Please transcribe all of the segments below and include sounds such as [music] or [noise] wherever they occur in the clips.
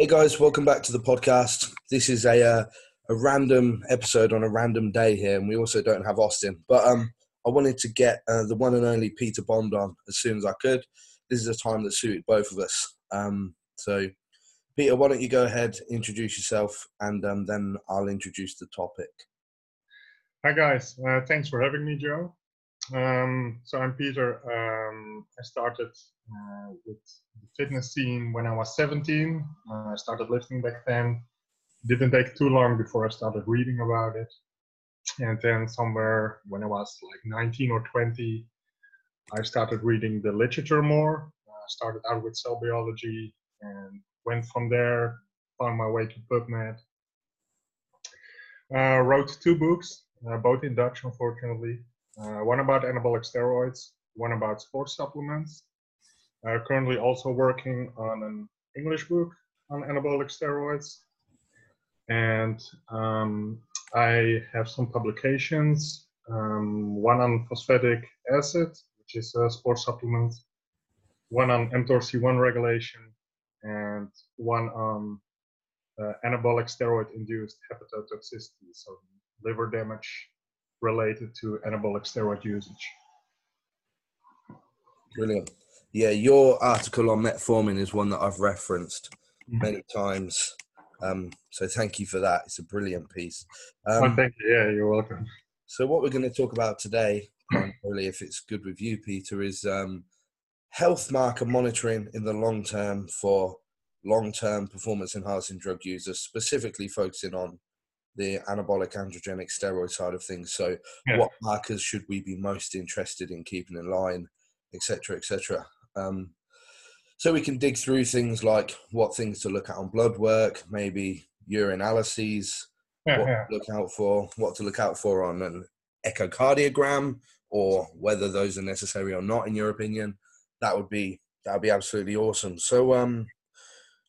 Hey guys, welcome back to the podcast. This is a uh, a random episode on a random day here, and we also don't have Austin. But um, I wanted to get uh, the one and only Peter Bond on as soon as I could. This is a time that suited both of us. Um, so, Peter, why don't you go ahead, introduce yourself, and um, then I'll introduce the topic. Hi guys, uh, thanks for having me, Joe. Um, so I'm Peter. Um, I started uh, with the fitness scene when I was 17. Uh, I started lifting back then. Didn't take too long before I started reading about it. And then somewhere when I was like 19 or 20, I started reading the literature more. I started out with cell biology and went from there, found my way to PubMed. Uh, wrote two books, uh, both in Dutch, unfortunately uh, one about anabolic steroids, one about sports supplements. Uh, currently also working on an English book on anabolic steroids. And um, I have some publications, um, one on phosphatidic acid, which is a sports supplement, one on mTORC1 regulation, and one on uh, anabolic steroid induced hepatotoxicity, so liver damage related to anabolic steroid usage. Brilliant. Yeah, your article on metformin is one that I've referenced Mm-hmm. many times. Um, so thank you for that. It's a brilliant piece. oh, Um, thank you. Yeah, you're welcome. so what we're going to talk about today, really, if it's good with you, Peter, is um, health marker monitoring in the long term for long-term performance enhancing drug users, specifically focusing on the anabolic androgenic steroid side of things. So, Yeah. what markers should we be most interested in keeping in line, etc., etc. Um, so we can dig through things like what things to look at on blood work, maybe urinalyses, Yeah, what yeah. to look out for, what to look out for on an echocardiogram, or whether those are necessary or not in your opinion. That would be that would be absolutely awesome. So, um,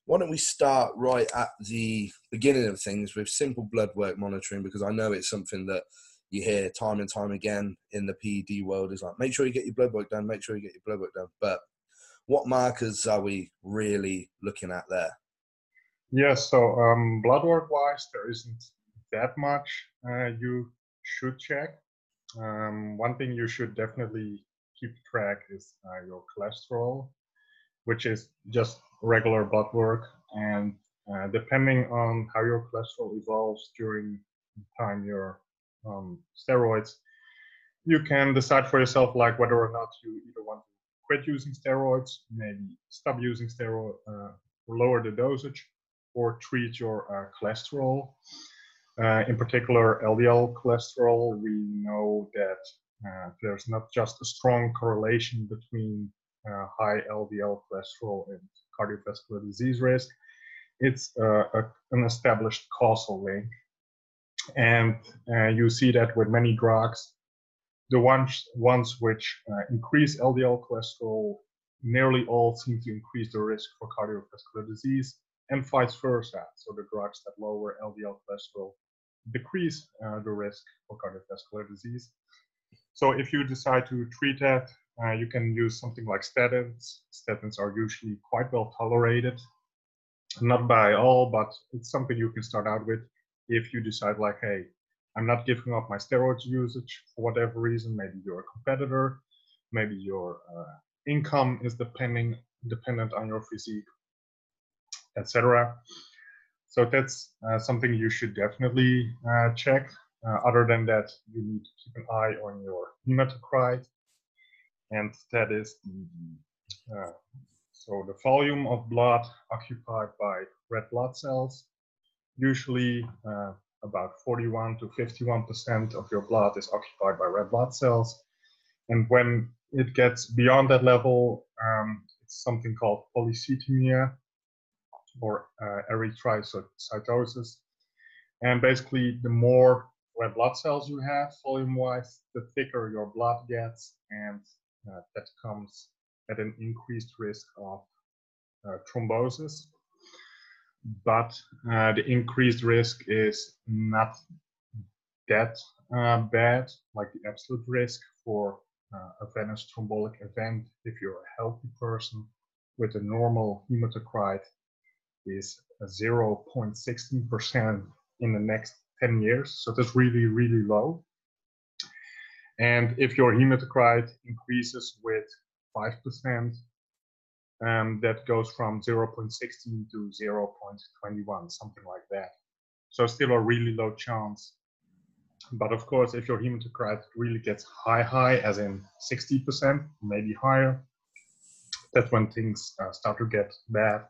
why don't we start right at the beginning of things with simple blood work monitoring because I know it's something that you hear time and time again in the PED world is like make sure you get your blood work done, make sure you get your blood work done. But what markers are we really looking at there? Yes, so um, blood work wise, there isn't that much uh, you should check. Um, one thing you should definitely keep track is uh, your cholesterol, which is just regular blood work. And uh, depending on how your cholesterol evolves during the time you're on steroids, you can decide for yourself like whether or not you either want to quit using steroids, maybe stop using steroid, uh, lower the dosage, or treat your uh, cholesterol. Uh, in particular, LDL cholesterol, we know that uh, there's not just a strong correlation between uh, high LDL cholesterol and cardiovascular disease risk. It's uh, a, an established causal link. And uh, you see that with many drugs. The ones, ones which uh, increase LDL cholesterol nearly all seem to increase the risk for cardiovascular disease and vice versa. So the drugs that lower LDL cholesterol decrease uh, the risk for cardiovascular disease. So if you decide to treat that, uh, you can use something like statins. Statins are usually quite well tolerated, not by all, but it's something you can start out with if you decide like, hey, I'm not giving up my steroids usage for whatever reason. Maybe you're a competitor, maybe your uh, income is depending dependent on your physique, etc. So that's uh, something you should definitely uh, check. Uh, other than that, you need to keep an eye on your hematocrit, and that is the uh, so the volume of blood occupied by red blood cells. Usually, uh, about 41 to 51 percent of your blood is occupied by red blood cells, and when it gets beyond that level, um, it's something called polycythemia or uh, erythrocytosis. And basically, the more red blood cells you have, volume-wise, the thicker your blood gets, and that comes at an increased risk of uh, thrombosis. But uh, the increased risk is not that uh, bad, like the absolute risk for uh, a venous thrombotic event if you're a healthy person with a normal hematocrit is 0.16% in the next 10 years. So that's really, really low. And if your hematocrit increases with 5%, um, that goes from 0.16 to 0.21, something like that. So still a really low chance. But of course, if your hematocrit really gets high, high, as in 60%, maybe higher, that's when things uh, start to get bad.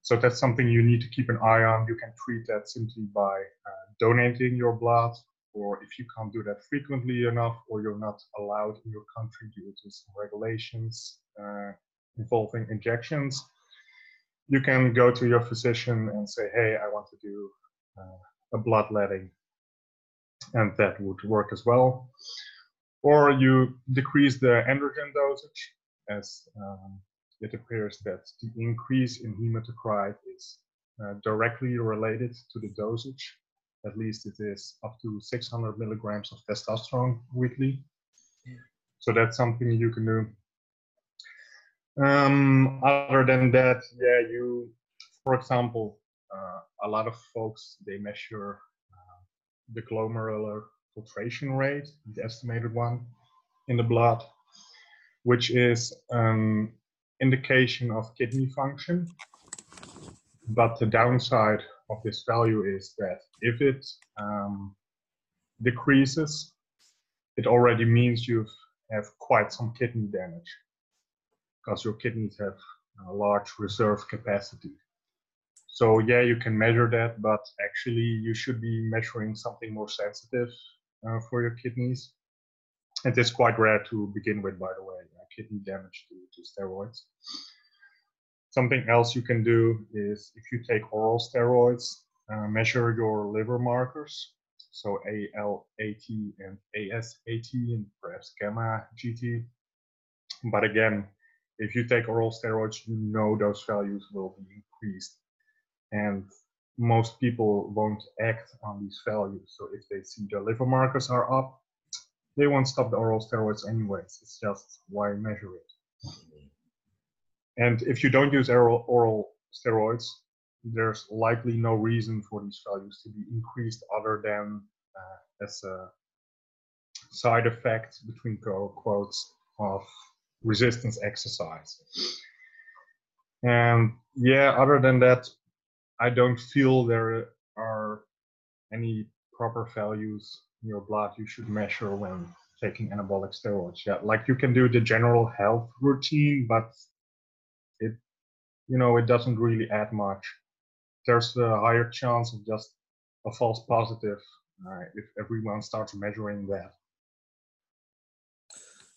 So that's something you need to keep an eye on. You can treat that simply by uh, donating your blood, or if you can't do that frequently enough, or you're not allowed in your country due to some regulations uh, involving injections, you can go to your physician and say, "Hey, I want to do uh, a bloodletting," and that would work as well. Or you decrease the androgen dosage, as um, it appears that the increase in hematocrit is uh, directly related to the dosage. At least it is up to 600 milligrams of testosterone weekly. So that's something you can do. Um, other than that, yeah, you, for example, uh, a lot of folks they measure uh, the glomerular filtration rate, the estimated one, in the blood, which is an indication of kidney function. But the downside of this value is that if it um, decreases, it already means you have quite some kidney damage because your kidneys have a large reserve capacity. So yeah, you can measure that, but actually you should be measuring something more sensitive uh, for your kidneys. It is quite rare to begin with, by the way kidney damage to, to steroids. Something else you can do is if you take oral steroids, uh, measure your liver markers, so ALAT and ASAT and perhaps gamma GT. But again, if you take oral steroids, you know those values will be increased. And most people won't act on these values. So if they see their liver markers are up, they won't stop the oral steroids anyways. It's just why measure it. And if you don't use oral, steroids, there's likely no reason for these values to be increased other than uh, as a side effect between quotes of resistance exercise. And yeah, other than that, I don't feel there are any proper values in your blood you should measure when taking anabolic steroids. Yeah, like you can do the general health routine, but it, you know, it doesn't really add much. There's a higher chance of just a false positive uh, if everyone starts measuring that.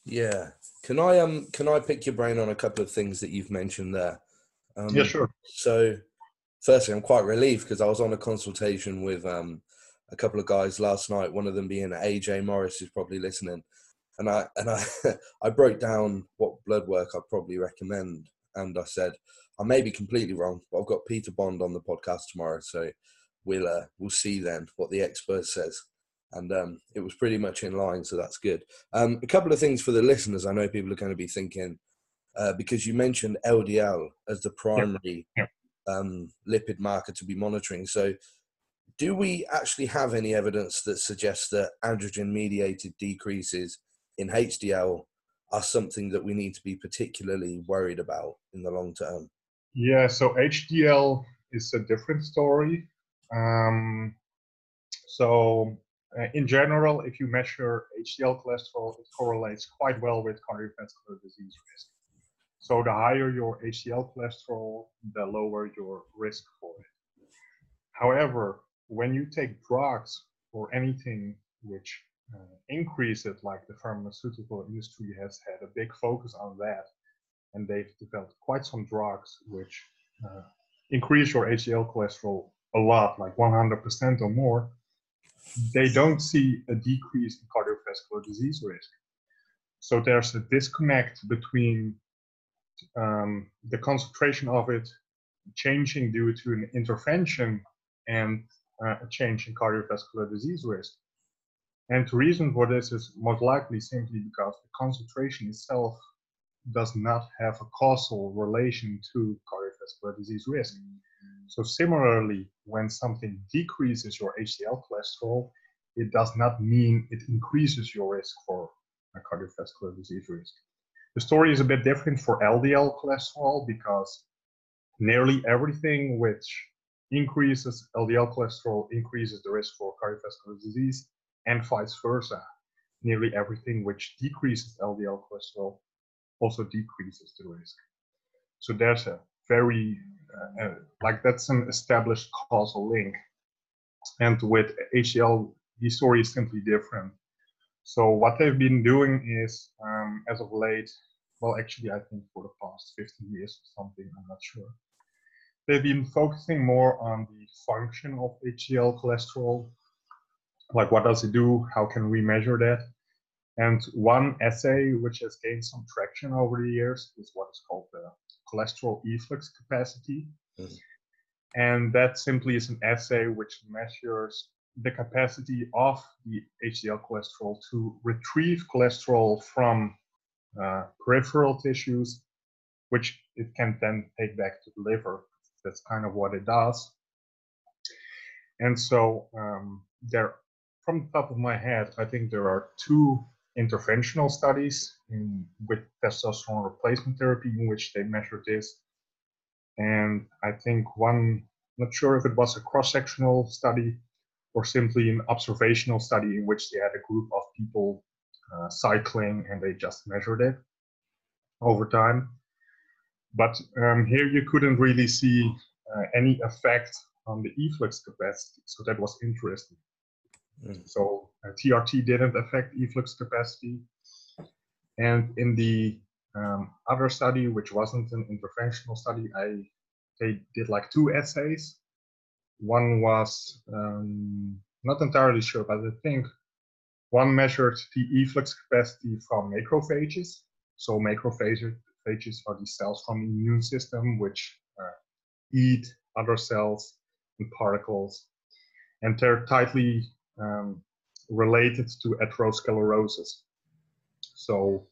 Yeah, can I um can I pick your brain on a couple of things that you've mentioned there? Um, yeah, sure. So, firstly, I'm quite relieved because I was on a consultation with um a couple of guys last night. One of them being AJ Morris, who's probably listening, and I and I [laughs] I broke down what blood work I'd probably recommend, and I said I may be completely wrong, but I've got Peter Bond on the podcast tomorrow, so we'll uh, we'll see then what the expert says. And um, it was pretty much in line, so that's good. Um, a couple of things for the listeners. I know people are going to be thinking uh, because you mentioned LDL as the primary yeah. Yeah. Um, lipid marker to be monitoring. So do we actually have any evidence that suggests that androgen mediated decreases in HDL are something that we need to be particularly worried about in the long term? Yeah, so HDL is a different story. Um, so, uh, in general, if you measure HDL cholesterol, it correlates quite well with cardiovascular disease risk. So, the higher your HDL cholesterol, the lower your risk for it. However, when you take drugs or anything which increase it, like the pharmaceutical industry has had a big focus on that, and they've developed quite some drugs which uh, increase your HDL cholesterol a lot, like 100% or more, they don't see a decrease in cardiovascular disease risk. So there's a disconnect between um, the concentration of it changing due to an intervention and uh, a change in cardiovascular disease risk. And the reason for this is most likely simply because the concentration itself does not have a causal relation to cardiovascular disease risk. So similarly, when something decreases your HDL cholesterol, it does not mean it increases your risk for a cardiovascular disease risk. The story is a bit different for LDL cholesterol because nearly everything which increases LDL cholesterol increases the risk for cardiovascular disease and vice versa. Nearly everything which decreases LDL cholesterol also decreases the risk. So there's a very, uh, uh, like that's an established causal link. And with HDL, the story is simply different. So what they've been doing is, um, as of late, well, actually, I think for the past 15 years or something, I'm not sure. They've been focusing more on the function of HDL cholesterol, like what does it do, how can we measure that, and one assay which has gained some traction over the years is what is called the cholesterol efflux capacity. Mm. And that simply is an assay which measures the capacity of the HDL cholesterol to retrieve cholesterol from uh, peripheral tissues, which it can then take back to the liver. That's kind of what it does. And so um, there, from the top of my head, I think there are two interventional studies in, with testosterone replacement therapy in which they measured this. And I think one, not sure if it was a cross sectional study or simply an observational study in which they had a group of people uh, cycling and they just measured it over time. But um, here you couldn't really see uh, any effect on the efflux capacity, so that was interesting. Mm. So uh, TRT didn't affect efflux capacity. And in the um, other study, which wasn't an interventional study, I they did like two assays. One was um, not entirely sure, but I think one measured the efflux capacity from macrophages. So macrophages are the cells from the immune system which uh, eat other cells and particles, and they're tightly um, related to atherosclerosis. So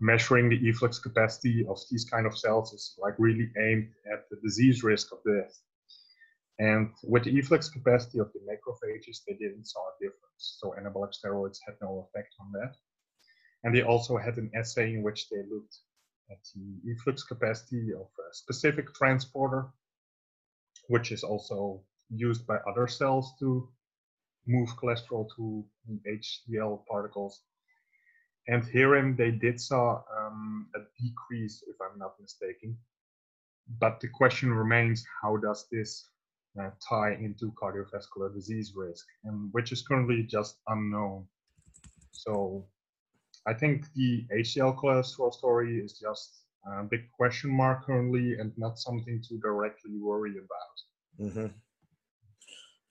measuring the efflux capacity of these kind of cells is like really aimed at the disease risk of death. And with the efflux capacity of the macrophages, they didn't saw a difference. So anabolic steroids had no effect on that. And they also had an assay in which they looked at the efflux capacity of a specific transporter, which is also used by other cells to move cholesterol to HDL particles. And herein they did saw um, a decrease, if I'm not mistaken. But the question remains, how does this uh, tie into cardiovascular disease risk, and which is currently just unknown. So I think the HDL cholesterol story is just a big question mark currently and not something to directly worry about. Mm-hmm.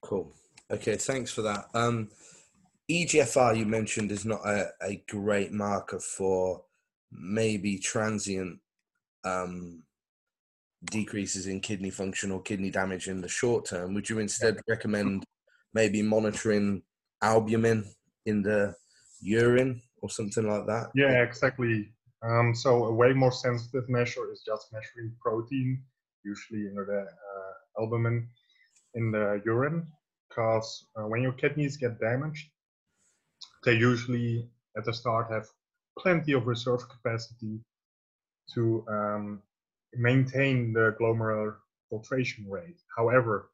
Cool. Okay, thanks for that. Um, EGFR you mentioned is not a, a great marker for maybe transient um, decreases in kidney function or kidney damage in the short term. Would you instead recommend maybe monitoring albumin in the urine or something like that? Yeah, exactly. Um, so a way more sensitive measure is just measuring protein, usually in the uh, albumin in the urine because uh, when your kidneys get damaged, they usually at the start have plenty of reserve capacity to um, maintain the glomerular filtration rate. However,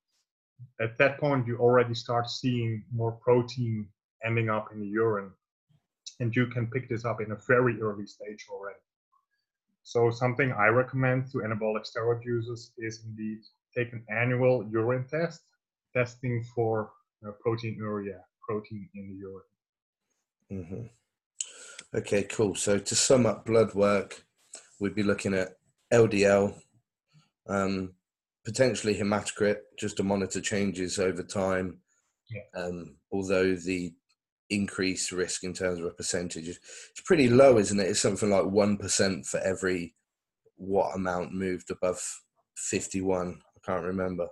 at that point, you already start seeing more protein ending up in the urine, and you can pick this up in a very early stage already. So, something I recommend to anabolic steroid users is indeed take an annual urine test testing for uh, proteinuria, protein in the urine. Mm-hmm. Okay, cool. So to sum up blood work, we'd be looking at LDL, um, potentially hematocrit, just to monitor changes over time. Yeah. Um, although the increased risk in terms of a percentage is it's pretty low, isn't it? It's something like one percent for every what amount moved above fifty-one. I can't remember.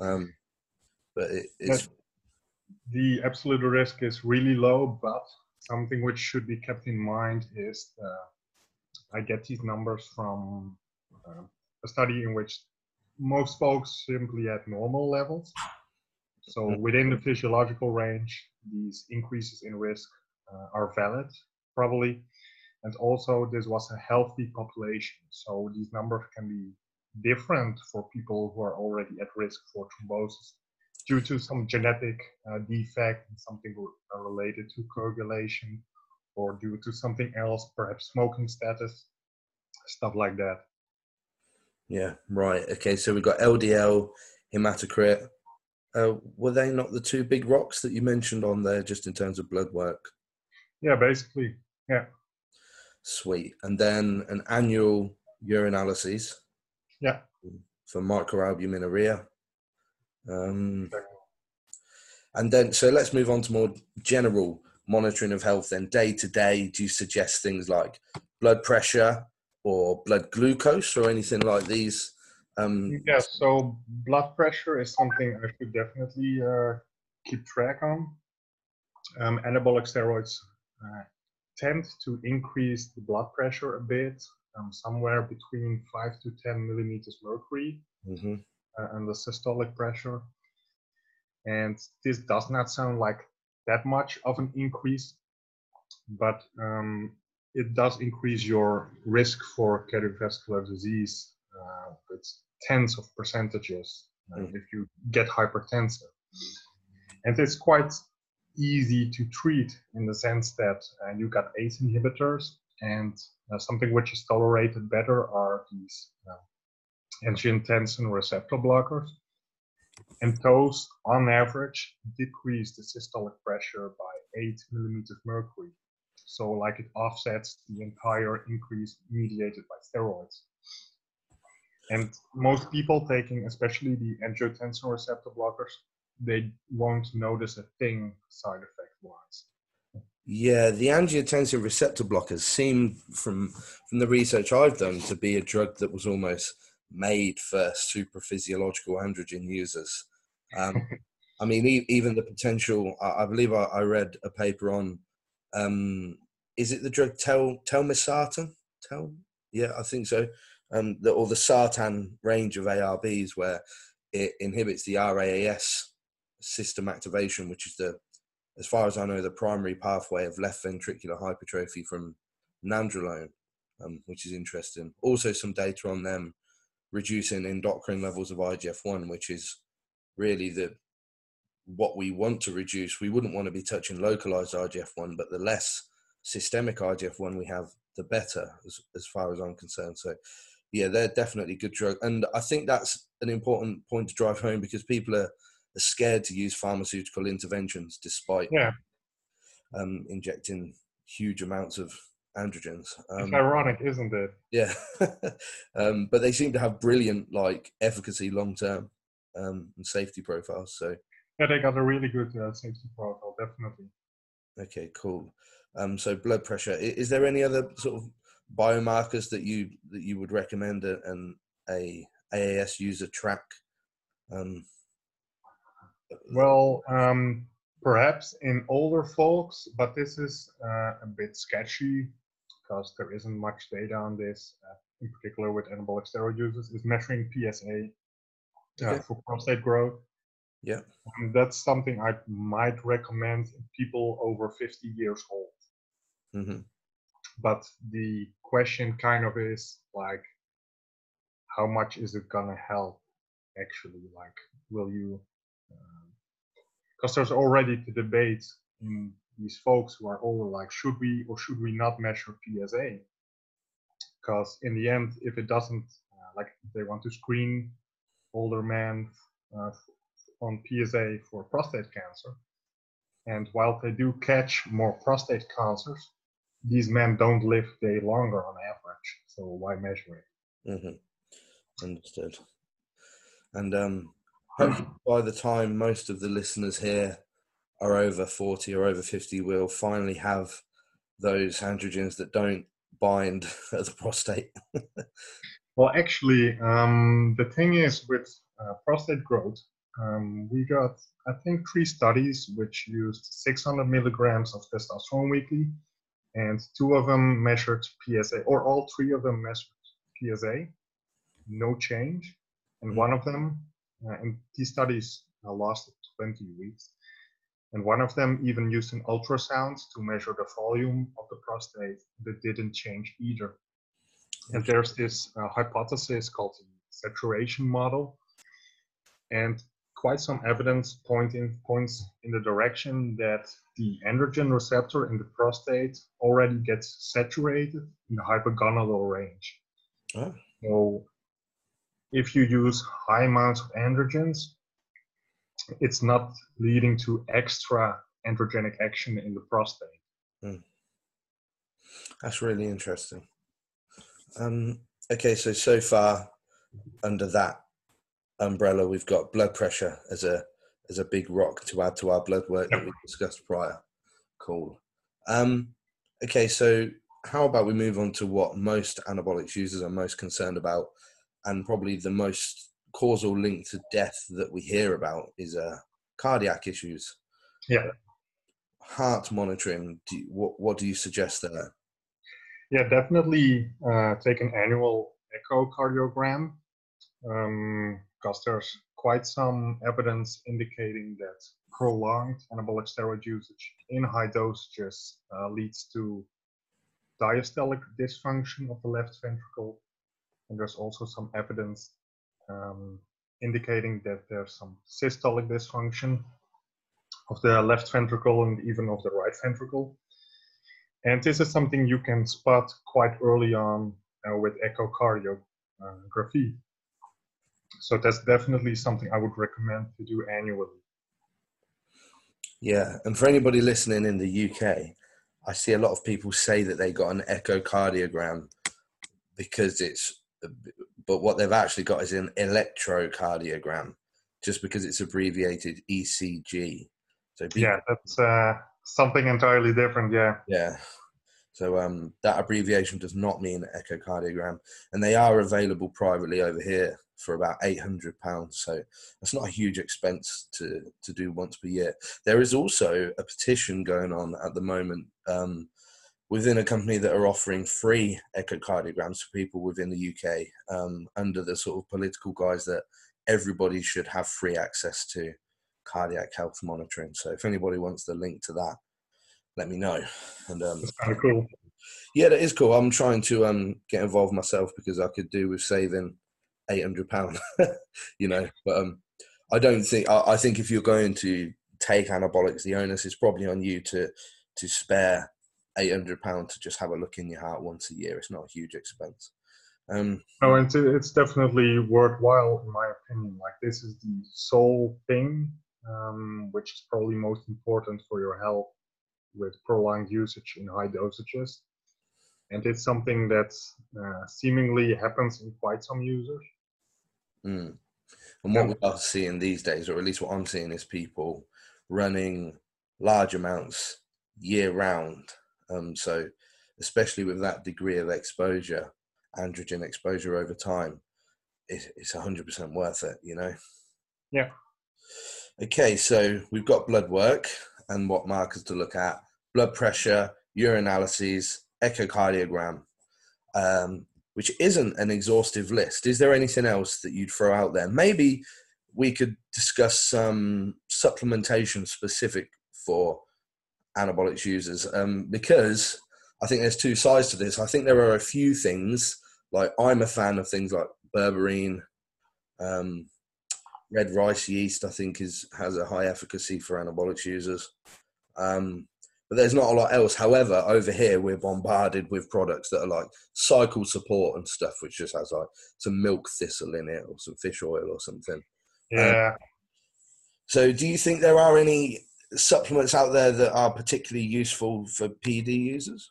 Um, but it, it's the absolute risk is really low. But something which should be kept in mind is the I get these numbers from uh, a study in which most folks simply had normal levels. So Mm-hmm. within the physiological range, these increases in risk uh, are valid, probably. And also, this was a healthy population. So these numbers can be different for people who are already at risk for thrombosis due to some genetic uh, defect, something re- related to coagulation, or due to something else, perhaps smoking status, stuff like that. Yeah, right. Okay, so we've got LDL, hematocrit. Uh, were they not the two big rocks that you mentioned on there, just in terms of blood work? Yeah, basically. Yeah. Sweet. And then an annual urinalysis Yeah. for microalbuminuria. Um, and then, so let's move on to more general monitoring of health. Then, day to day, do you suggest things like blood pressure or blood glucose or anything like these? Um, Yeah, so blood pressure is something I should definitely uh, keep track on. Um, anabolic steroids uh, tend to increase the blood pressure a bit, um, somewhere between 5 to 10 millimeters mercury mhm. Uh, and the systolic pressure. And this does not sound like that much of an increase, but um, it does increase your risk for cardiovascular disease uh, with tens of percentages Mm. if you get hypertensive. And it's quite easy to treat in the sense that uh, you got ACE inhibitors, and uh, something which is tolerated better are these uh, angiotensin receptor blockers. And those, on average, decrease the systolic pressure by 8 millimeters mercury. So, like it offsets the entire increase mediated by steroids. And most people taking, especially the angiotensin receptor blockers, they won't notice a thing side effect wise. Yeah, the angiotensin receptor blockers seem, from from the research I've done, to be a drug that was almost made for super physiological androgen users. Um, [laughs] I mean, e- even the potential. I, I believe I, I read a paper on. Um, is it the drug tel telmisartan? Tel, yeah, I think so. Um, the, or the sartan range of ARBs, where it inhibits the RAAS system activation, which is the as far as I know, the primary pathway of left ventricular hypertrophy from nandrolone, um, which is interesting. Also, some data on them reducing endocrine levels of IGF-1, which is really the what we want to reduce. We wouldn't want to be touching localized IGF-1, but the less systemic IGF-1 we have, the better, as, as far as I'm concerned. So, yeah, they're definitely good drug, and I think that's an important point to drive home because people are are scared to use pharmaceutical interventions despite Yeah. um, injecting huge amounts of androgens. It's Um, ironic, isn't it? yeah, [laughs] um, but they seem to have brilliant like efficacy long term um, and safety profiles. So Yeah, they got a really good uh, safety profile, definitely. okay, cool. Um, so blood pressure. I- Is there any other sort of biomarkers that you that you would recommend a, an a AAS user track? Um, Well, um, perhaps in older folks, but this is uh, a bit sketchy because there isn't much data on this, uh, in particular with anabolic steroid users, is measuring PSA uh, Okay. for prostate growth. yeah. And that's something I might recommend people over 50 years old. hmm But the question kind of is like, how much is it gonna help actually? Like, will you? Because there's already the debate in these folks who are older, like, should we or should we not measure PSA? Because in the end, if it doesn't, uh, like, they want to screen older men uh, on PSA for prostate cancer, and while they do catch more prostate cancers, these men don't live day longer on average. So why measure it? hmm Understood. And um, hopefully by the time most of the listeners here are over 40 or over 50, we'll finally have those androgens that don't bind [laughs] at the prostate. [laughs] Well, actually, um, the thing is with uh, prostate growth, um, we got, I think, three studies which used 600 milligrams of testosterone weekly and two of them measured PSA, or all three of them measured PSA, no change, and mm-hmm. one of them, uh, and these studies uh, lasted 20 weeks, and one of them even used an ultrasound to measure the volume of the prostate that didn't change either. And there's this uh, hypothesis called the saturation model, and quite some evidence pointing points in the direction that the androgen receptor in the prostate already gets saturated in the hypogonadal range. Oh. So if you use high amounts of androgens, it's not leading to extra androgenic action in the prostate. Mm. That's really interesting. Um, okay, so so far under that umbrella, we've got blood pressure as a as a big rock to add to our blood work that we discussed prior. Cool. Um, okay, so how about we move on to what most anabolics users are most concerned about, and probably the most causal link to death that we hear about is uh, cardiac issues. Yeah. Heart monitoring. Do you, what what do you suggest there? Yeah, definitely uh, take an annual echocardiogram um, because there's quite some evidence indicating that prolonged anabolic steroid usage in high dosages uh, leads to diastolic dysfunction of the left ventricle. And there's also some evidence um, indicating that there's some systolic dysfunction of the left ventricle and even of the right ventricle. And this is something you can spot quite early on uh, with echocardiography. So that's definitely something I would recommend to do annually. Yeah, and for anybody listening in the UK, I see a lot of people say that they got an echocardiogram because it's, but what they've actually got is an electrocardiogram, just because it's abbreviated ECG. So yeah, that's uh, something entirely different. Yeah. Yeah. So um, that abbreviation does not mean echocardiogram, and they are available privately over here for about eight hundred pounds. So that's not a huge expense to to do once per year. There is also a petition going on at the moment um, within a company that are offering free echocardiograms for people within the UK um, under the sort of political guise that everybody should have free access to cardiac health monitoring. So if anybody wants the link to that, let me know. And um, that's kind of cool. Yeah, that is cool. I'm trying to um, get involved myself because I could do with saving eight hundred pound, [laughs] you know. But um, I don't think. I, I, think if you're going to take anabolics, the onus is probably on you to to spare eight hundred pound to just have a look in your heart once a year. It's not a huge expense. Um, oh, and it's definitely worthwhile in my opinion. Like this is the sole thing um, which is probably most important for your health with prolonged usage in high dosages. And it's something that uh, seemingly happens in quite some users. Mm. And what we are seeing these days, or at least what I'm seeing, is people running large amounts year round. Um, so, especially with that degree of exposure, androgen exposure over time, it, it's 100% worth it, you know? Yeah. Okay, so we've got blood work and what markers to look at blood pressure, urinalyses, echocardiogram. Um, which isn't an exhaustive list. Is there anything else that you'd throw out there? Maybe we could discuss some supplementation specific for anabolics users um, because I think there's two sides to this. I think there are a few things like I'm a fan of things like berberine, um, red rice yeast. I think is has a high efficacy for anabolics users. Um, but there's not a lot else. However, over here we're bombarded with products that are like cycle support and stuff, which just has like some milk thistle in it or some fish oil or something. Yeah. Um, so, do you think there are any supplements out there that are particularly useful for PD users?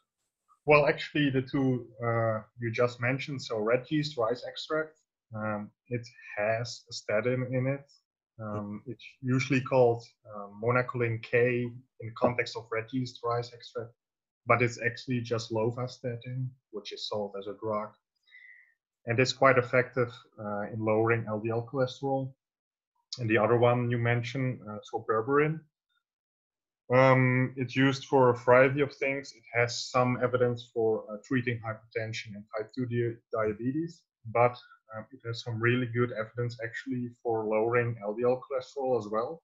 Well, actually, the two uh, you just mentioned, so red yeast rice extract, um, it has a statin in it, um, it's usually called uh, monacolin K in the context of red yeast rice extract, but it's actually just lovastatin, which is sold as a drug. And it's quite effective uh, in lowering LDL cholesterol. And the other one you mentioned, uh, so berberine, Um, it's used for a variety of things. It has some evidence for uh, treating hypertension and type 2 di- diabetes, but um, it has some really good evidence actually for lowering LDL cholesterol as well.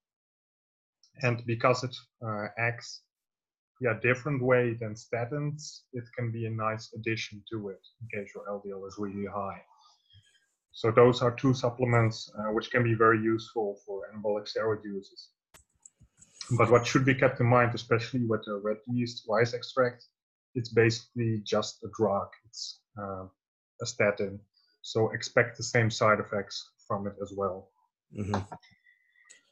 And because it uh, acts yeah different way than statins, it can be a nice addition to it in case your LDL is really high. So those are two supplements uh, which can be very useful for anabolic steroid users. But what should be kept in mind, especially with the red yeast rice extract, it's basically just a drug. It's uh, a statin. So expect the same side effects from it as well. Mm-hmm.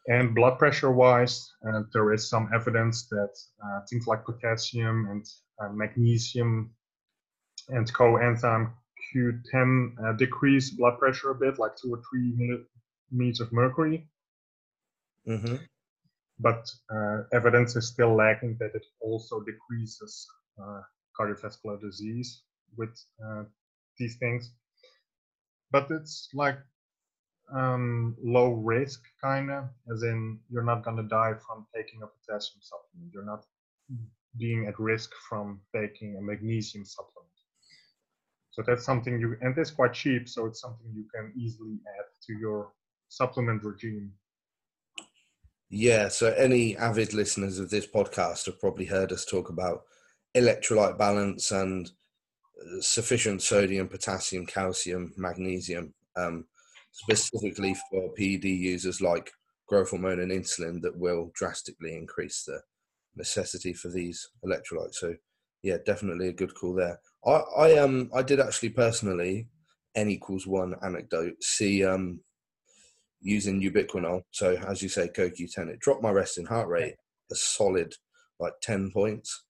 And blood pressure wise, uh, there is some evidence that uh, things like potassium and uh, magnesium and coenzyme Q10 uh, decrease blood pressure a bit, like two or three millimeters of mercury. Mm-hmm. But uh, evidence is still lacking that it also decreases uh, cardiovascular disease with these things. But it's like um, low risk, kind of, as in you're not going to die from taking a potassium supplement. You're not being at risk from taking a magnesium supplement. So that's something you, and it's quite cheap, so it's something you can easily add to your supplement regime. Yeah, so any avid listeners of this podcast have probably heard us talk about electrolyte balance and uh, sufficient sodium, potassium, calcium, magnesium. Um, specifically for PED users like growth hormone and insulin that will drastically increase the necessity for these electrolytes. So yeah, definitely a good call there. I, I um I did actually personally n equals one anecdote see um using ubiquinol. So as you say, CoQ10, it dropped my resting heart rate a solid like ten points.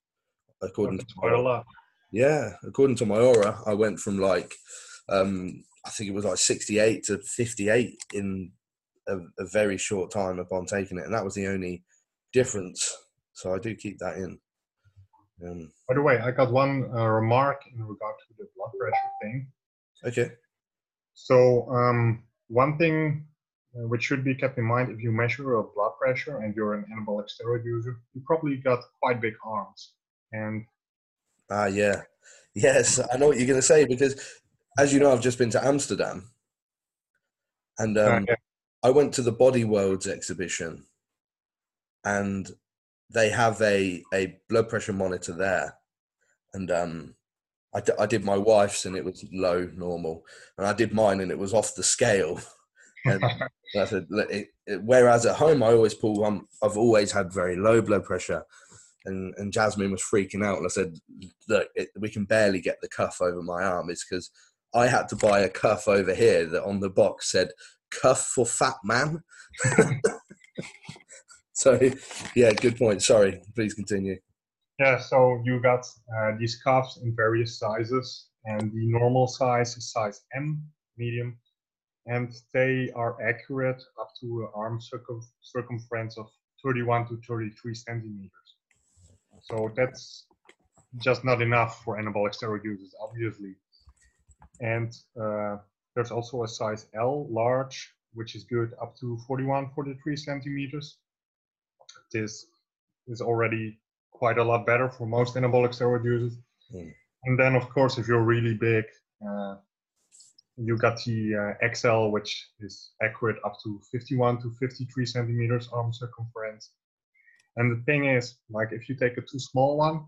According That's to quite a lot. Yeah, according to my Oura, I went from like um I think it was like 68 to 58 in a, a, very short time upon taking it, and that was the only difference. So I do keep that in. Um, By the way, I got one uh, remark in regard to the blood pressure thing. Okay. So um, one thing which should be kept in mind if you measure your blood pressure and you're an anabolic steroid user, you probably got quite big arms. And ah, uh, yeah, yes, I know what you're going to say because as you know, I've just been to Amsterdam, and um, okay. I went to the Body Worlds exhibition, and they have a a blood pressure monitor there, and um, I, d- I did my wife's and it was low normal, and I did mine and it was off the scale. [laughs] and [laughs] I said, it, it, whereas at home I always pull. Um, I've always had very low blood pressure, and, and Jasmine was freaking out. And I said, look, it, we can barely get the cuff over my arm. It's because I had to buy a cuff over here that on the box said "cuff for fat man." [laughs] so, yeah, good point. Sorry, please continue. Yeah, so you got uh, these cuffs in various sizes, and the normal size is size M, medium, and they are accurate up to an arm circum- circumference of 31 to 33 centimeters. So that's just not enough for anabolic steroid users, obviously and uh, there's also a size L, large, which is good up to 41, 43 centimeters. This is already quite a lot better for most anabolic steroid users. Mm. And then, of course, if you're really big, uh, you got the uh, XL, which is accurate up to 51 to 53 centimeters arm circumference. And the thing is, like, if you take a too small one,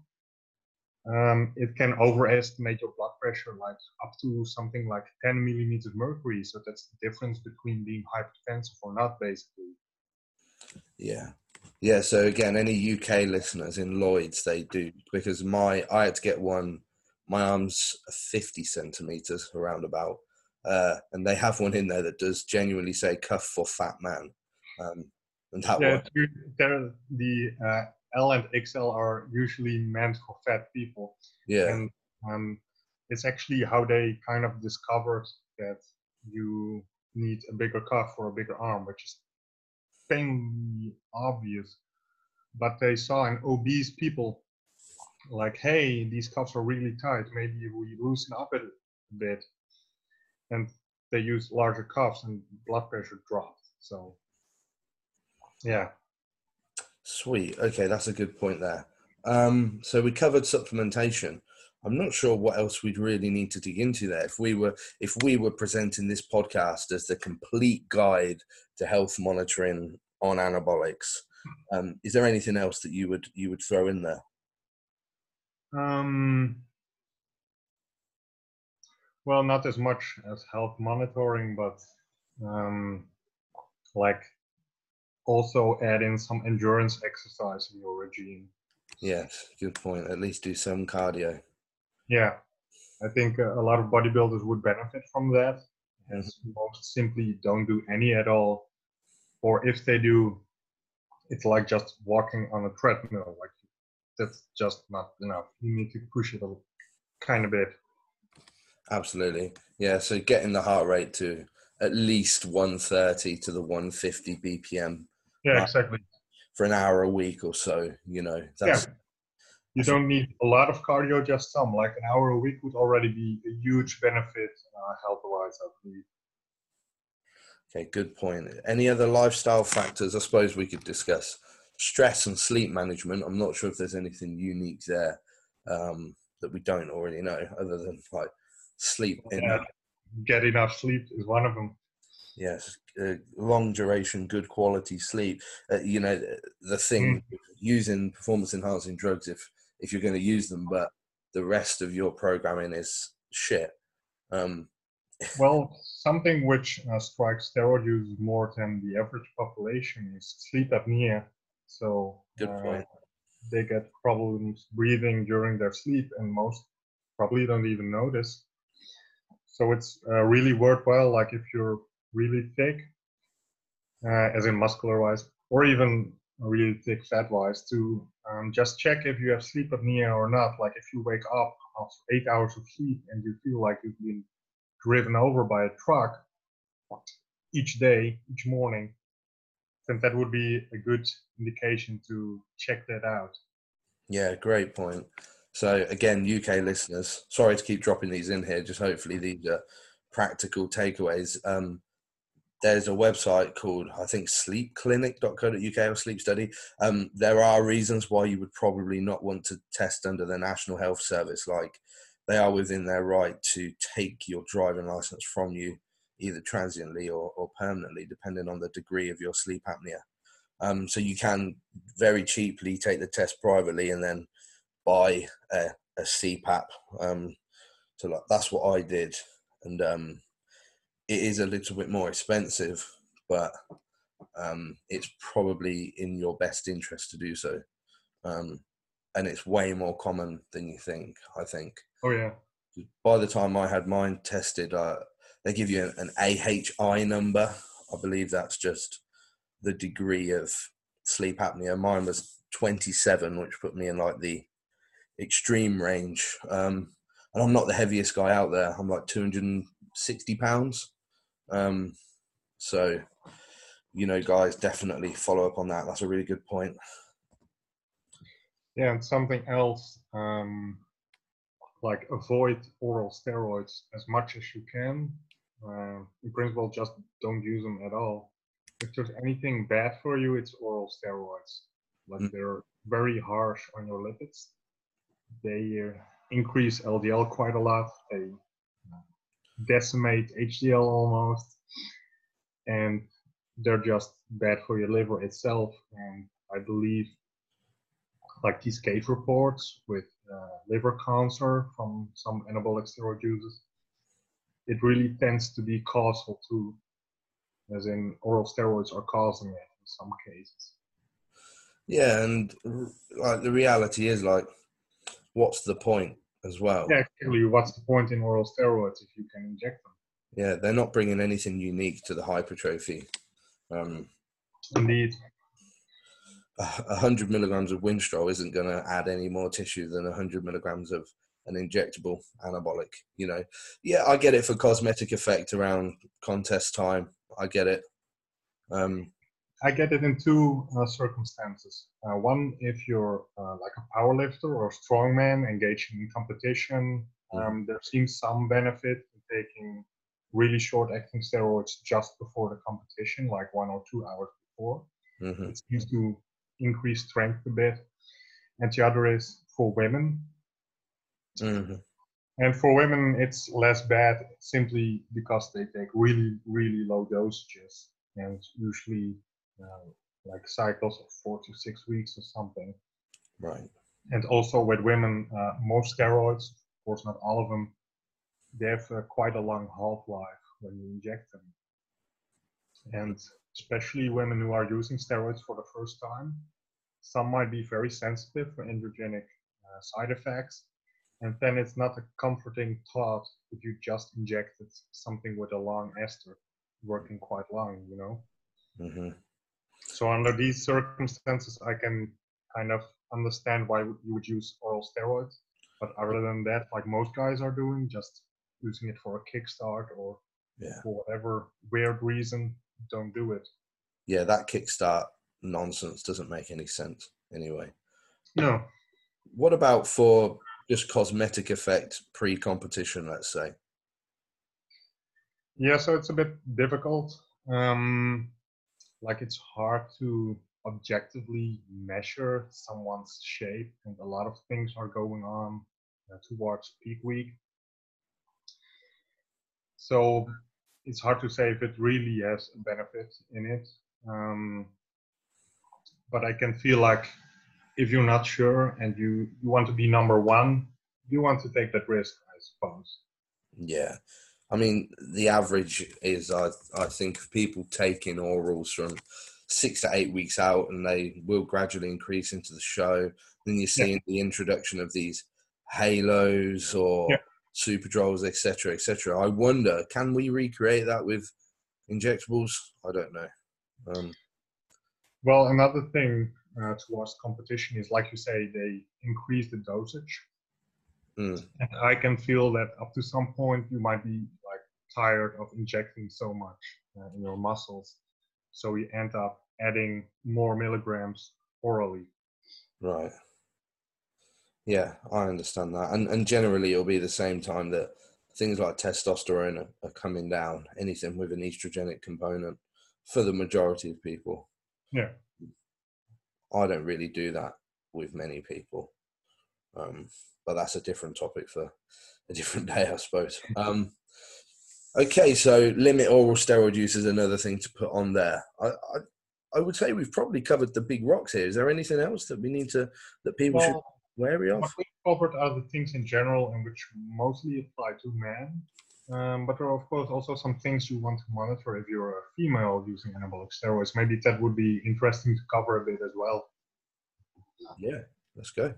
um, it can overestimate your blood pressure like up to something like 10 millimeters mercury. So that's the difference between being hypertensive or not basically. Yeah. Yeah so again any uk listeners in lloyd's they do because my i had to get one my arm's 50 centimeters around about uh, and they have one in there that does genuinely say cuff for fat man um, and that yeah, one. the uh, L and XL are usually meant for fat people. Yeah. And um, it's actually how they kind of discovered that you need a bigger cuff or a bigger arm, which is painfully obvious. But they saw in obese people, like, hey, these cuffs are really tight. Maybe we loosen up a bit. And they use larger cuffs and blood pressure dropped. So, yeah. Sweet. Okay, that's a good point there. Um, so we covered supplementation. I'm not sure what else we'd really need to dig into there. If we were if we were presenting this podcast as the complete guide to health monitoring on anabolics, um, is there anything else that you would you would throw in there? Um, well, not as much as health monitoring, but um, like also add in some endurance exercise in your regime. Yes, good point. At least do some cardio. Yeah, I think a lot of bodybuilders would benefit from that. As most simply don't do any at all, or if they do, it's like just walking on a treadmill. Like that's just not enough. You need to push it a little kind of bit. Absolutely, yeah. So getting the heart rate to at least 130 to the 150 BPM. Yeah, exactly. For an hour a week or so, you know. yeah. You don't need a lot of cardio, just some. Like an hour a week would already be a huge benefit uh, health-wise, I believe. Okay, good point. Any other lifestyle factors? I suppose we could discuss stress and sleep management. I'm not sure if there's anything unique there um, that we don't already know, other than like sleep. Yeah, get enough sleep is one of them. Yes, uh, long duration, good quality sleep. Uh, you know, the thing mm. using performance enhancing drugs, if if you're going to use them, but the rest of your programming is shit. Um, [laughs] well, something which uh, strikes steroid users more than the average population is sleep apnea. So good uh, they get problems breathing during their sleep, and most probably don't even notice. So it's uh, really worthwhile, like if you're really thick, uh, as in muscular wise, or even really thick fat wise, to um, just check if you have sleep apnea or not. Like if you wake up after eight hours of sleep and you feel like you've been driven over by a truck each day, each morning, then that would be a good indication to check that out. Yeah, great point. So again, UK listeners, sorry to keep dropping these in here. Just hopefully these are practical takeaways. Um, there's a website called I think sleepclinic.co.uk or sleep study. Um, there are reasons why you would probably not want to test under the National Health Service, like they are within their right to take your driving license from you either transiently or, or permanently, depending on the degree of your sleep apnea. Um, so you can very cheaply take the test privately and then buy a, a CPAP. Um, so like, that's what I did, and um, it is a little bit more expensive, but um, it's probably in your best interest to do so. Um, and it's way more common than you think. I think. Oh yeah. By the time I had mine tested, uh, they give you an, an AHI number. I believe that's just the degree of sleep apnea. Mine was 27, which put me in like the extreme range. Um, and I'm not the heaviest guy out there. I'm like 260 pounds. Um, so, you know, guys, definitely follow up on that. That's a really good point. Yeah, and something else, um, like avoid oral steroids as much as you can. Uh, in principle, just don't use them at all. If there's anything bad for you, it's oral steroids. Like mm. they're very harsh on your lipids. They uh, increase LDL quite a lot. They decimate HDL almost, and they're just bad for your liver itself. And I believe, like these case reports with uh, liver cancer from some anabolic steroid users, it really tends to be causal too, as in oral steroids are causing it in some cases. Yeah, and like the reality is like, what's the point? as well. Yeah, exactly. What's the point in oral steroids if you can inject them? Yeah, they're not bringing anything unique to the hypertrophy. Um, Indeed. A hundred milligrams of Winstrol isn't going to add any more tissue than a hundred milligrams of an injectable anabolic. You know, yeah, I get it for cosmetic effect around contest time. I get it. Um, I get it in two uh, circumstances. Uh, one, if you're uh, like a powerlifter or a strongman engaging in competition, mm-hmm. um, there seems some benefit in taking really short-acting steroids just before the competition, like one or two hours before. Mm-hmm. It seems to increase strength a bit, and the other is for women. hmm And for women, it's less bad simply because they take really, really low dosages and usually uh, like cycles of four to six weeks or something. Right. And also with women, uh, most steroids, of course not all of them, they have uh, quite a long half life when you inject them. And especially women who are using steroids for the first time, some might be very sensitive for androgenic uh, side effects. And then it's not a comforting thought if you just injected something with a long ester working quite long, you know? hmm So under these circumstances, I can kind of understand why you would use oral steroids. But other than that, like most guys are doing, just using it for a kickstart or Yeah. for whatever weird reason, don't do it. Yeah, that kickstart nonsense doesn't make any sense anyway. No. What about for just cosmetic effect pre-competition, let's say? Yeah, so it's a bit difficult. Um, like it's hard to objectively measure someone's shape, and a lot of things are going on uh, towards peak week. So it's hard to say if it really has a benefit in it. Um, but I can feel like if you're not sure and you, you want to be number one, you want to take that risk, I suppose. Yeah. I mean, the average is, I, I think, of people taking orals from six to eight weeks out, and they will gradually increase into the show. Then you're Yeah. the introduction of these halos or Yeah. superdrols, etc., etc. I wonder, can we recreate that with injectables? I don't know. Um, Well, another thing uh, towards competition is, like you say, they increase the dosage. mm, And I can feel that up to some point you might be tired of injecting so much uh, in your muscles, so you end up adding more milligrams orally. right. Yeah, I understand that, and and generally it'll be the same time that things like testosterone are, are coming down. Anything with an estrogenic component for the majority of people. Yeah. I don't really do that with many people, um, but that's a different topic for a different [laughs] day, I suppose. Um, okay, so limit oral steroid use is another thing to put on there. I, I, I would say we've probably covered the big rocks here. Is there anything else that we need to that people should Well, be wary of? what we covered are the things in general and which mostly apply to men. Um, but there are, of course, also some things you want to monitor if you're a female using anabolic steroids. Maybe that would be interesting to cover a bit as well. Yeah, let's go.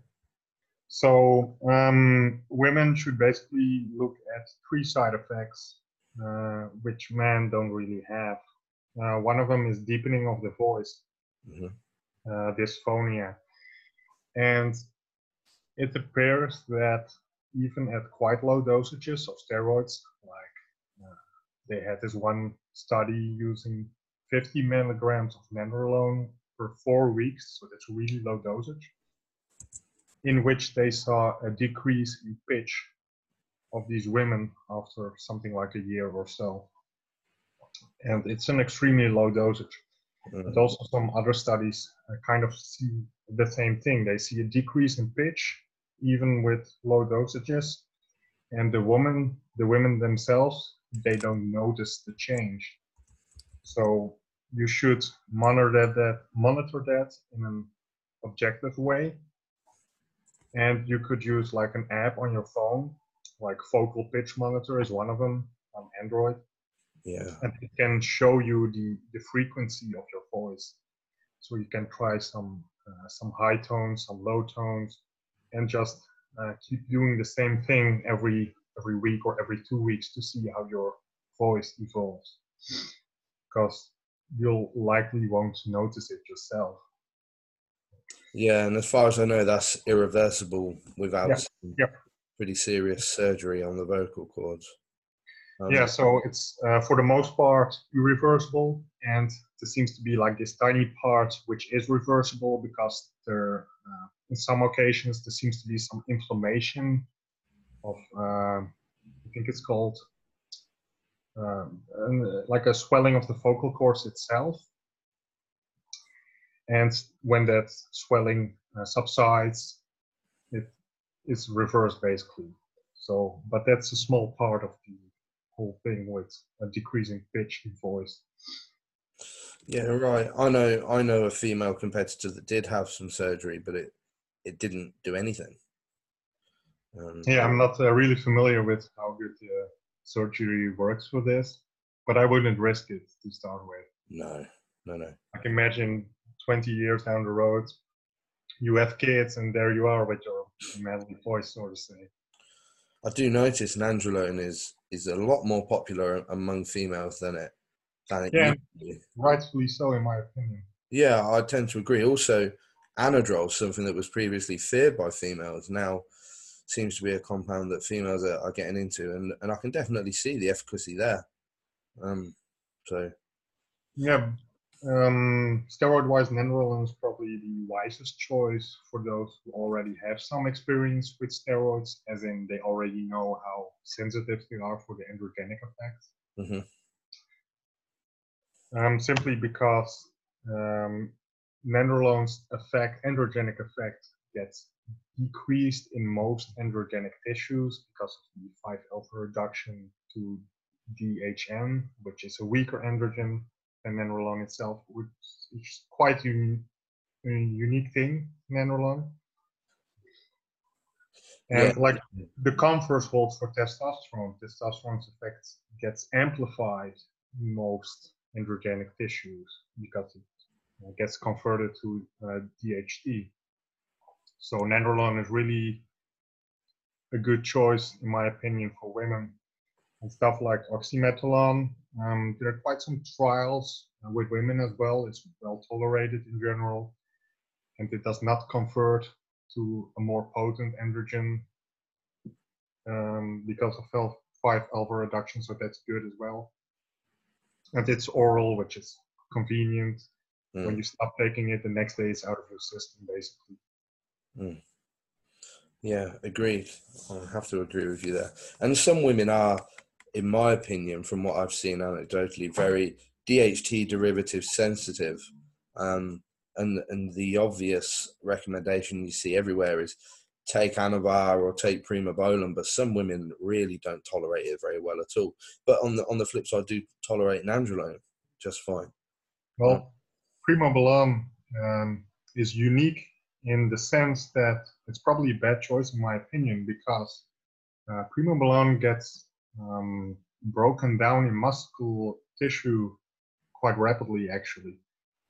So um, women should basically look at three side effects, which men don't really have. Uh, one of them is deepening of the voice, hmm uh, dysphonia, and it appears that even at quite low dosages of steroids, like uh, they had this one study using 50 milligrams of nandrolone for four weeks, so that's really low dosage in which they saw a decrease in pitch of these women after something like a year or so. And it's an extremely low dosage. But also, some other studies uh, kind of see the same thing. They see a decrease in pitch even with low dosages, and the woman, the women themselves, they don't notice the change. So you should monitor that, that monitor that in an objective way and you could use like an app on your phone like focal pitch monitor is one of them on android Yeah. and it can show you the the frequency of your voice so you can try some uh, some high tones some low tones and just uh, keep doing the same thing every every week or every two weeks to see how your voice evolves because you'll likely won't notice it yourself Yeah, and as far as I know, that's irreversible without Yeah, yeah. Pretty serious surgery on the vocal cords. Um, yeah, so it's uh, for the most part irreversible, and there seems to be like this tiny part which is reversible because there, uh, in some occasions, there seems to be some inflammation of, uh, I think it's called, um, like a swelling of the vocal cords itself. and when that swelling uh, subsides, is reversed basically. So, but that's a small part of the whole thing with a decreasing pitch in voice. Yeah, right. I know. I know a female competitor that did have some surgery, but it it didn't do anything. Um, yeah, I'm not uh, really familiar with how good uh, surgery works for this, but I wouldn't risk it to start with. No, no, no. I can imagine 20 years down the road, you have kids, and there you are with your manly voice, so to say. I do notice nandrolone is is a lot more popular among females than it than it yeah, rightfully so, in my opinion. Yeah, I tend to agree. Also, anadrol, something that was previously feared by females, now seems to be a compound that females are, are getting into, and, and I can definitely see the efficacy there. Um, so, yeah, um, steroid-wise, nandrolone is probably the wisest choice for those who already have some experience with steroids, as in they already know how sensitive they are for the androgenic effects. Mm-hmm. Um, simply because um, nandrolone's effect, androgenic effect, gets decreased in most androgenic tissues because of the 5-alpha reduction to DHN, which is a weaker androgen than nandrolone itself, which is quite a unique thing, nandrolone. And yeah. like the converse holds for testosterone. Testosterone's effect gets amplified in most androgenic tissues because it gets converted to uh, DHT. So nandrolone is really a good choice, in my opinion, for women. And stuff like oxymetazoline, um, there are quite some trials uh, with women as well. It's well tolerated in general, and it does not convert to a more potent androgen um, because of 5 alpha reduction, so that's good as well. And it's oral, which is convenient. Mm. When you stop taking it, the next day it's out of your system, basically. Mm. Yeah, agreed. I have to agree with you there. And some women are, in my opinion, from what I've seen anecdotally, very DHT derivative sensitive. Um, and and the obvious recommendation you see everywhere is take Anavar or take Primobolan, but some women really don't tolerate it very well at all. But on the on the flip side, do tolerate Nandrolone just fine. Well, Primobolan um, is unique in the sense that it's probably a bad choice in my opinion because uh, Primobolan gets um, broken down in muscle tissue quite rapidly actually.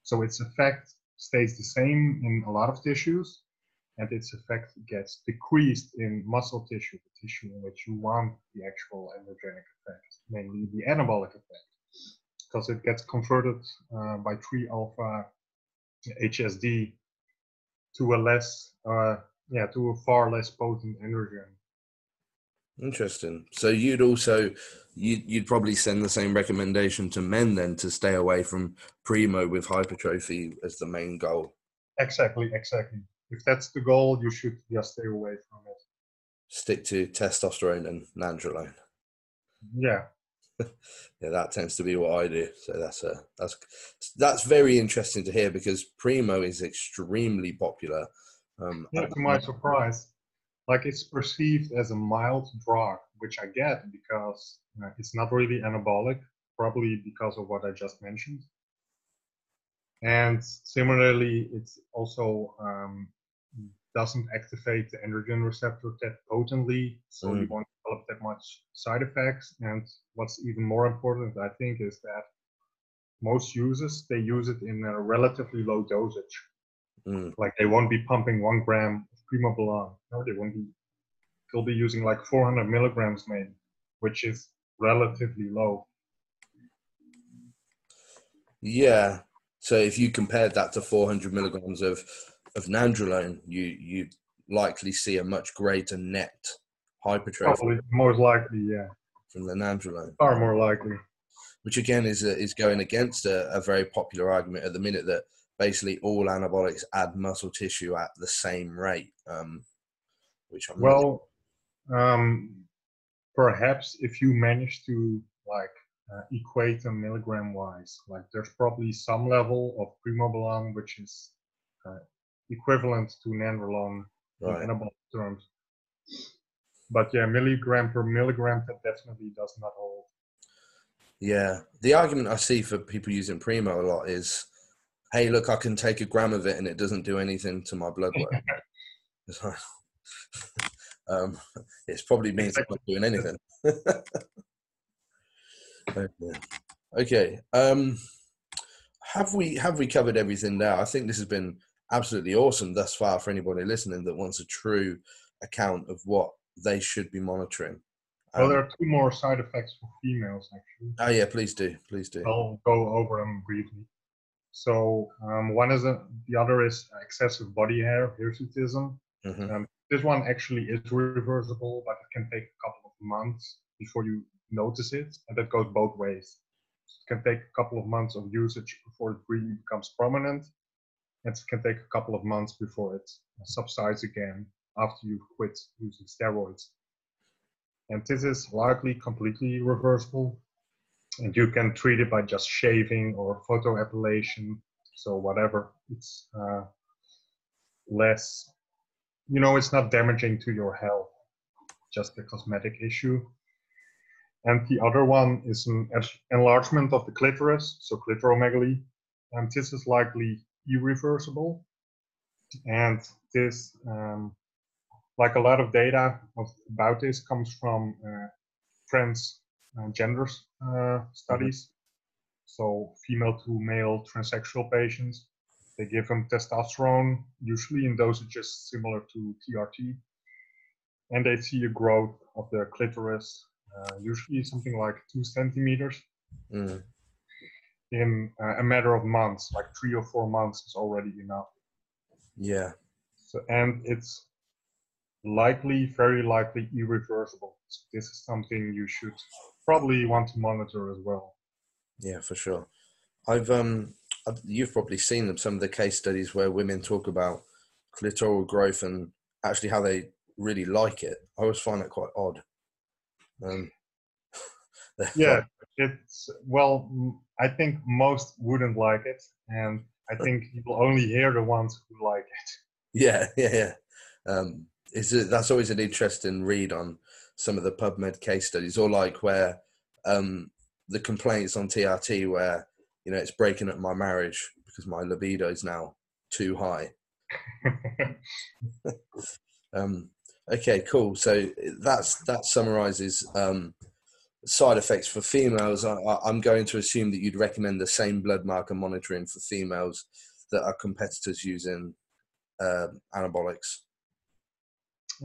So its effect stays the same in a lot of tissues and its effect gets decreased in muscle tissue, the tissue in which you want the actual androgenic effect, namely the anabolic effect, because it gets converted uh, by 3 alpha HSD to a less, uh, yeah, to a far less potent androgen. Interesting. So you'd also you'd, you'd probably send the same recommendation to men then to stay away from primo with hypertrophy as the main goal. Exactly, exactly. If that's the goal, you should just stay away from it. Stick to testosterone and nandrolone. Yeah. [laughs] yeah, that tends to be what I do. So that's a that's that's very interesting to hear because primo is extremely popular. Um, yeah, to my surprise, like it's perceived as a mild drug, which I get because uh, it's not really anabolic, probably because of what I just mentioned. And similarly, it's also um, doesn't activate the androgen receptor that potently, so mm. you won't develop that much side effects. And what's even more important, I think, is that most users they use it in a relatively low dosage. Mm. Like they won't be pumping one gram primobolan. No, they won't be. They'll be using like 400 milligrams, maybe, which is relatively low. Yeah. So if you compared that to 400 milligrams of of nandrolone, you you likely see a much greater net hypertrophy. Probably most likely, yeah. From the nandrolone. Far more likely. Which again is a, is going against a, a very popular argument at the minute that basically all anabolics add muscle tissue at the same rate. Um, which I'm well, um, perhaps if you manage to like uh, equate them milligram wise. Like there's probably some level of primobolan which is uh, equivalent to nandrolone Right. in anabolic terms. But yeah, milligram per milligram that definitely does not hold. Yeah. The argument I see for people using Primo a lot is, hey, look, I can take a gram of it and it doesn't do anything to my blood work. It's [laughs] like, um, it's probably means it's not doing anything. [laughs] okay. okay. Um, have we have we covered everything now? I think this has been absolutely awesome thus far for anybody listening that wants a true account of what they should be monitoring. Well, Um, there are two more side effects for females actually. oh yeah, please do, please do. I'll go over them briefly. So um, one is a, the other is excessive body hair, hirsutism. hmm This one actually is reversible, but it can take a couple of months before you notice it, and that goes both ways. It can take a couple of months of usage before it really becomes prominent, and it can take a couple of months before it subsides again after you quit using steroids. And this is likely completely reversible, and you can treat it by just shaving or photo photoepilation, so whatever. It's uh, less you know it's not damaging to your health just a cosmetic issue. And the other one is an enlargement of the clitoris so clitoromegaly and this is likely irreversible. And this um, like a lot of data of, about this comes from uh, trans uh, genders studies so female to male transsexual patients they give them testosterone, usually in dosages similar to TRT, and they see a growth of the clitoris, uh, usually something like two centimeters, Mm. in uh, a matter of months, like three or four months is already enough. Yeah. So, and it's likely, very likely, irreversible. So this is something you should probably want to monitor as well. Yeah, for sure. I've um, I've, you've probably seen them. Some of the case studies where women talk about clitoral growth and actually how they really like it. I always find that quite odd. Um, [laughs] Yeah, it's well, I think most wouldn't like it, and I think [laughs] you'll only hear the ones who like it. yeah, [laughs] yeah, yeah. Um, it's a, that's always an interesting read on some of the PubMed case studies, or like where um, the complaints on TRT where you know it's breaking up my marriage because my libido is now too high. [laughs] Um, okay, cool. So that's that summarizes um, side effects for females. I, I- I'm going to assume that you'd recommend the same blood marker monitoring for females that are competitors using uh, anabolics.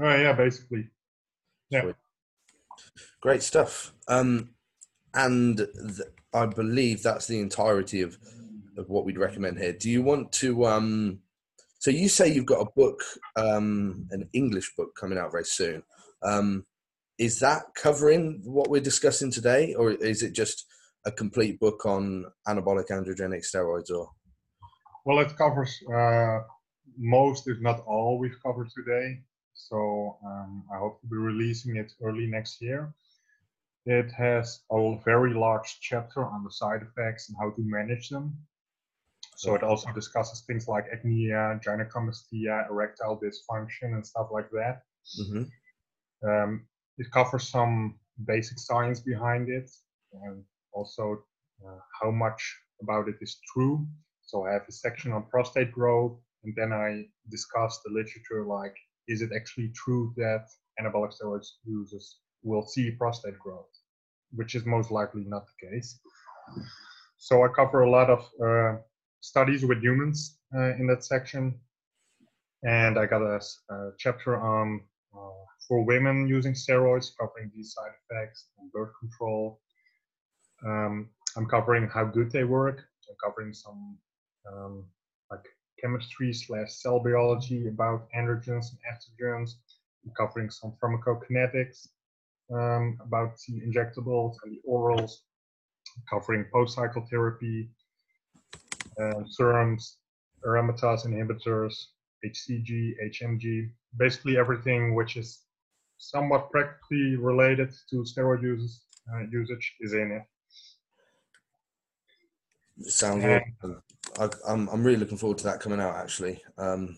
Oh yeah, basically. Yeah. Sweet. Great stuff. Um, and th- I believe that's the entirety of, of what we'd recommend here. Do you want to? Um, so you say you've got a book, um, an English book coming out very soon. Um, is that covering what we're discussing today, or is it just a complete book on anabolic androgenic steroids? Or Well, it covers uh, most, if not all, we've covered today. So um, I hope to be releasing it early next year. It has a very large chapter on the side effects and how to manage them. So it also discusses things like acne, gynecomastia, erectile dysfunction, and stuff like that. Mhm. Um, it covers some basic science behind it and also uh, how much about it is true. So I have a section on prostate growth, and then I discuss the literature like, is it actually true that anabolic steroids users will see prostate growth, which is most likely not the case. So I cover a lot of uh, studies with humans uh, in that section, and I got a chapter on uh, for women using steroids, covering these side effects and birth control. Um, I'm covering how good they work. So I'm covering some um, like chemistry slash cell biology about androgens and estrogens. I'm covering some pharmacokinetics um, about the injectables and the orals. I'm covering post-cycle therapy, um, serums, aromatase inhibitors, HCG, HMG, basically everything which is somewhat practically related to steroid uses, uh, usage is in it. sounds awesome. I, I'm I'm really looking forward to that coming out actually. Um,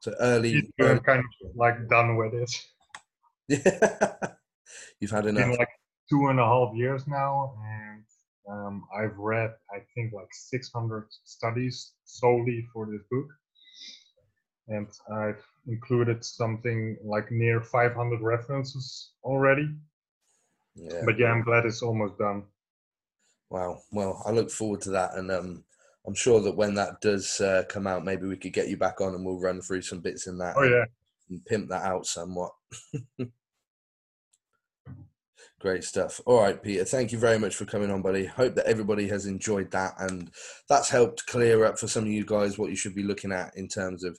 so early, You're early kind of like done with it. [laughs] yeah. You've had enough. been like two and a half years now, and um, I've read I think like 600 studies solely for this book, and I've included something like near 500 references already. Yeah. But yeah, I'm glad it's almost done. Wow. Well, I look forward to that, and um, I'm sure that when that does uh, come out, maybe we could get you back on, and we'll run through some bits in that. Oh and- yeah, and pimp that out somewhat. [laughs] Great stuff. All right, Peter. Thank you very much for coming on, buddy. Hope that everybody has enjoyed that and that's helped clear up for some of you guys what you should be looking at in terms of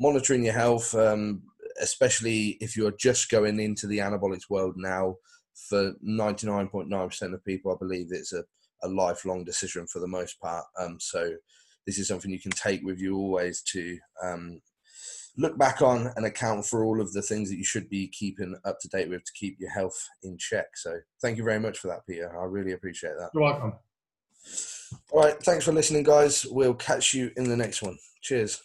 monitoring your health, um, especially if you're just going into the anabolics world now. For 99.9% of people, I believe it's a, a lifelong decision for the most part. Um, so, this is something you can take with you always to um, look back on and account for all of the things that you should be keeping up to date with to keep your health in check. So, thank you very much for that, Peter. I really appreciate that. you're welcome. All right, thanks for listening, guys. We'll catch you in the next one. Cheers.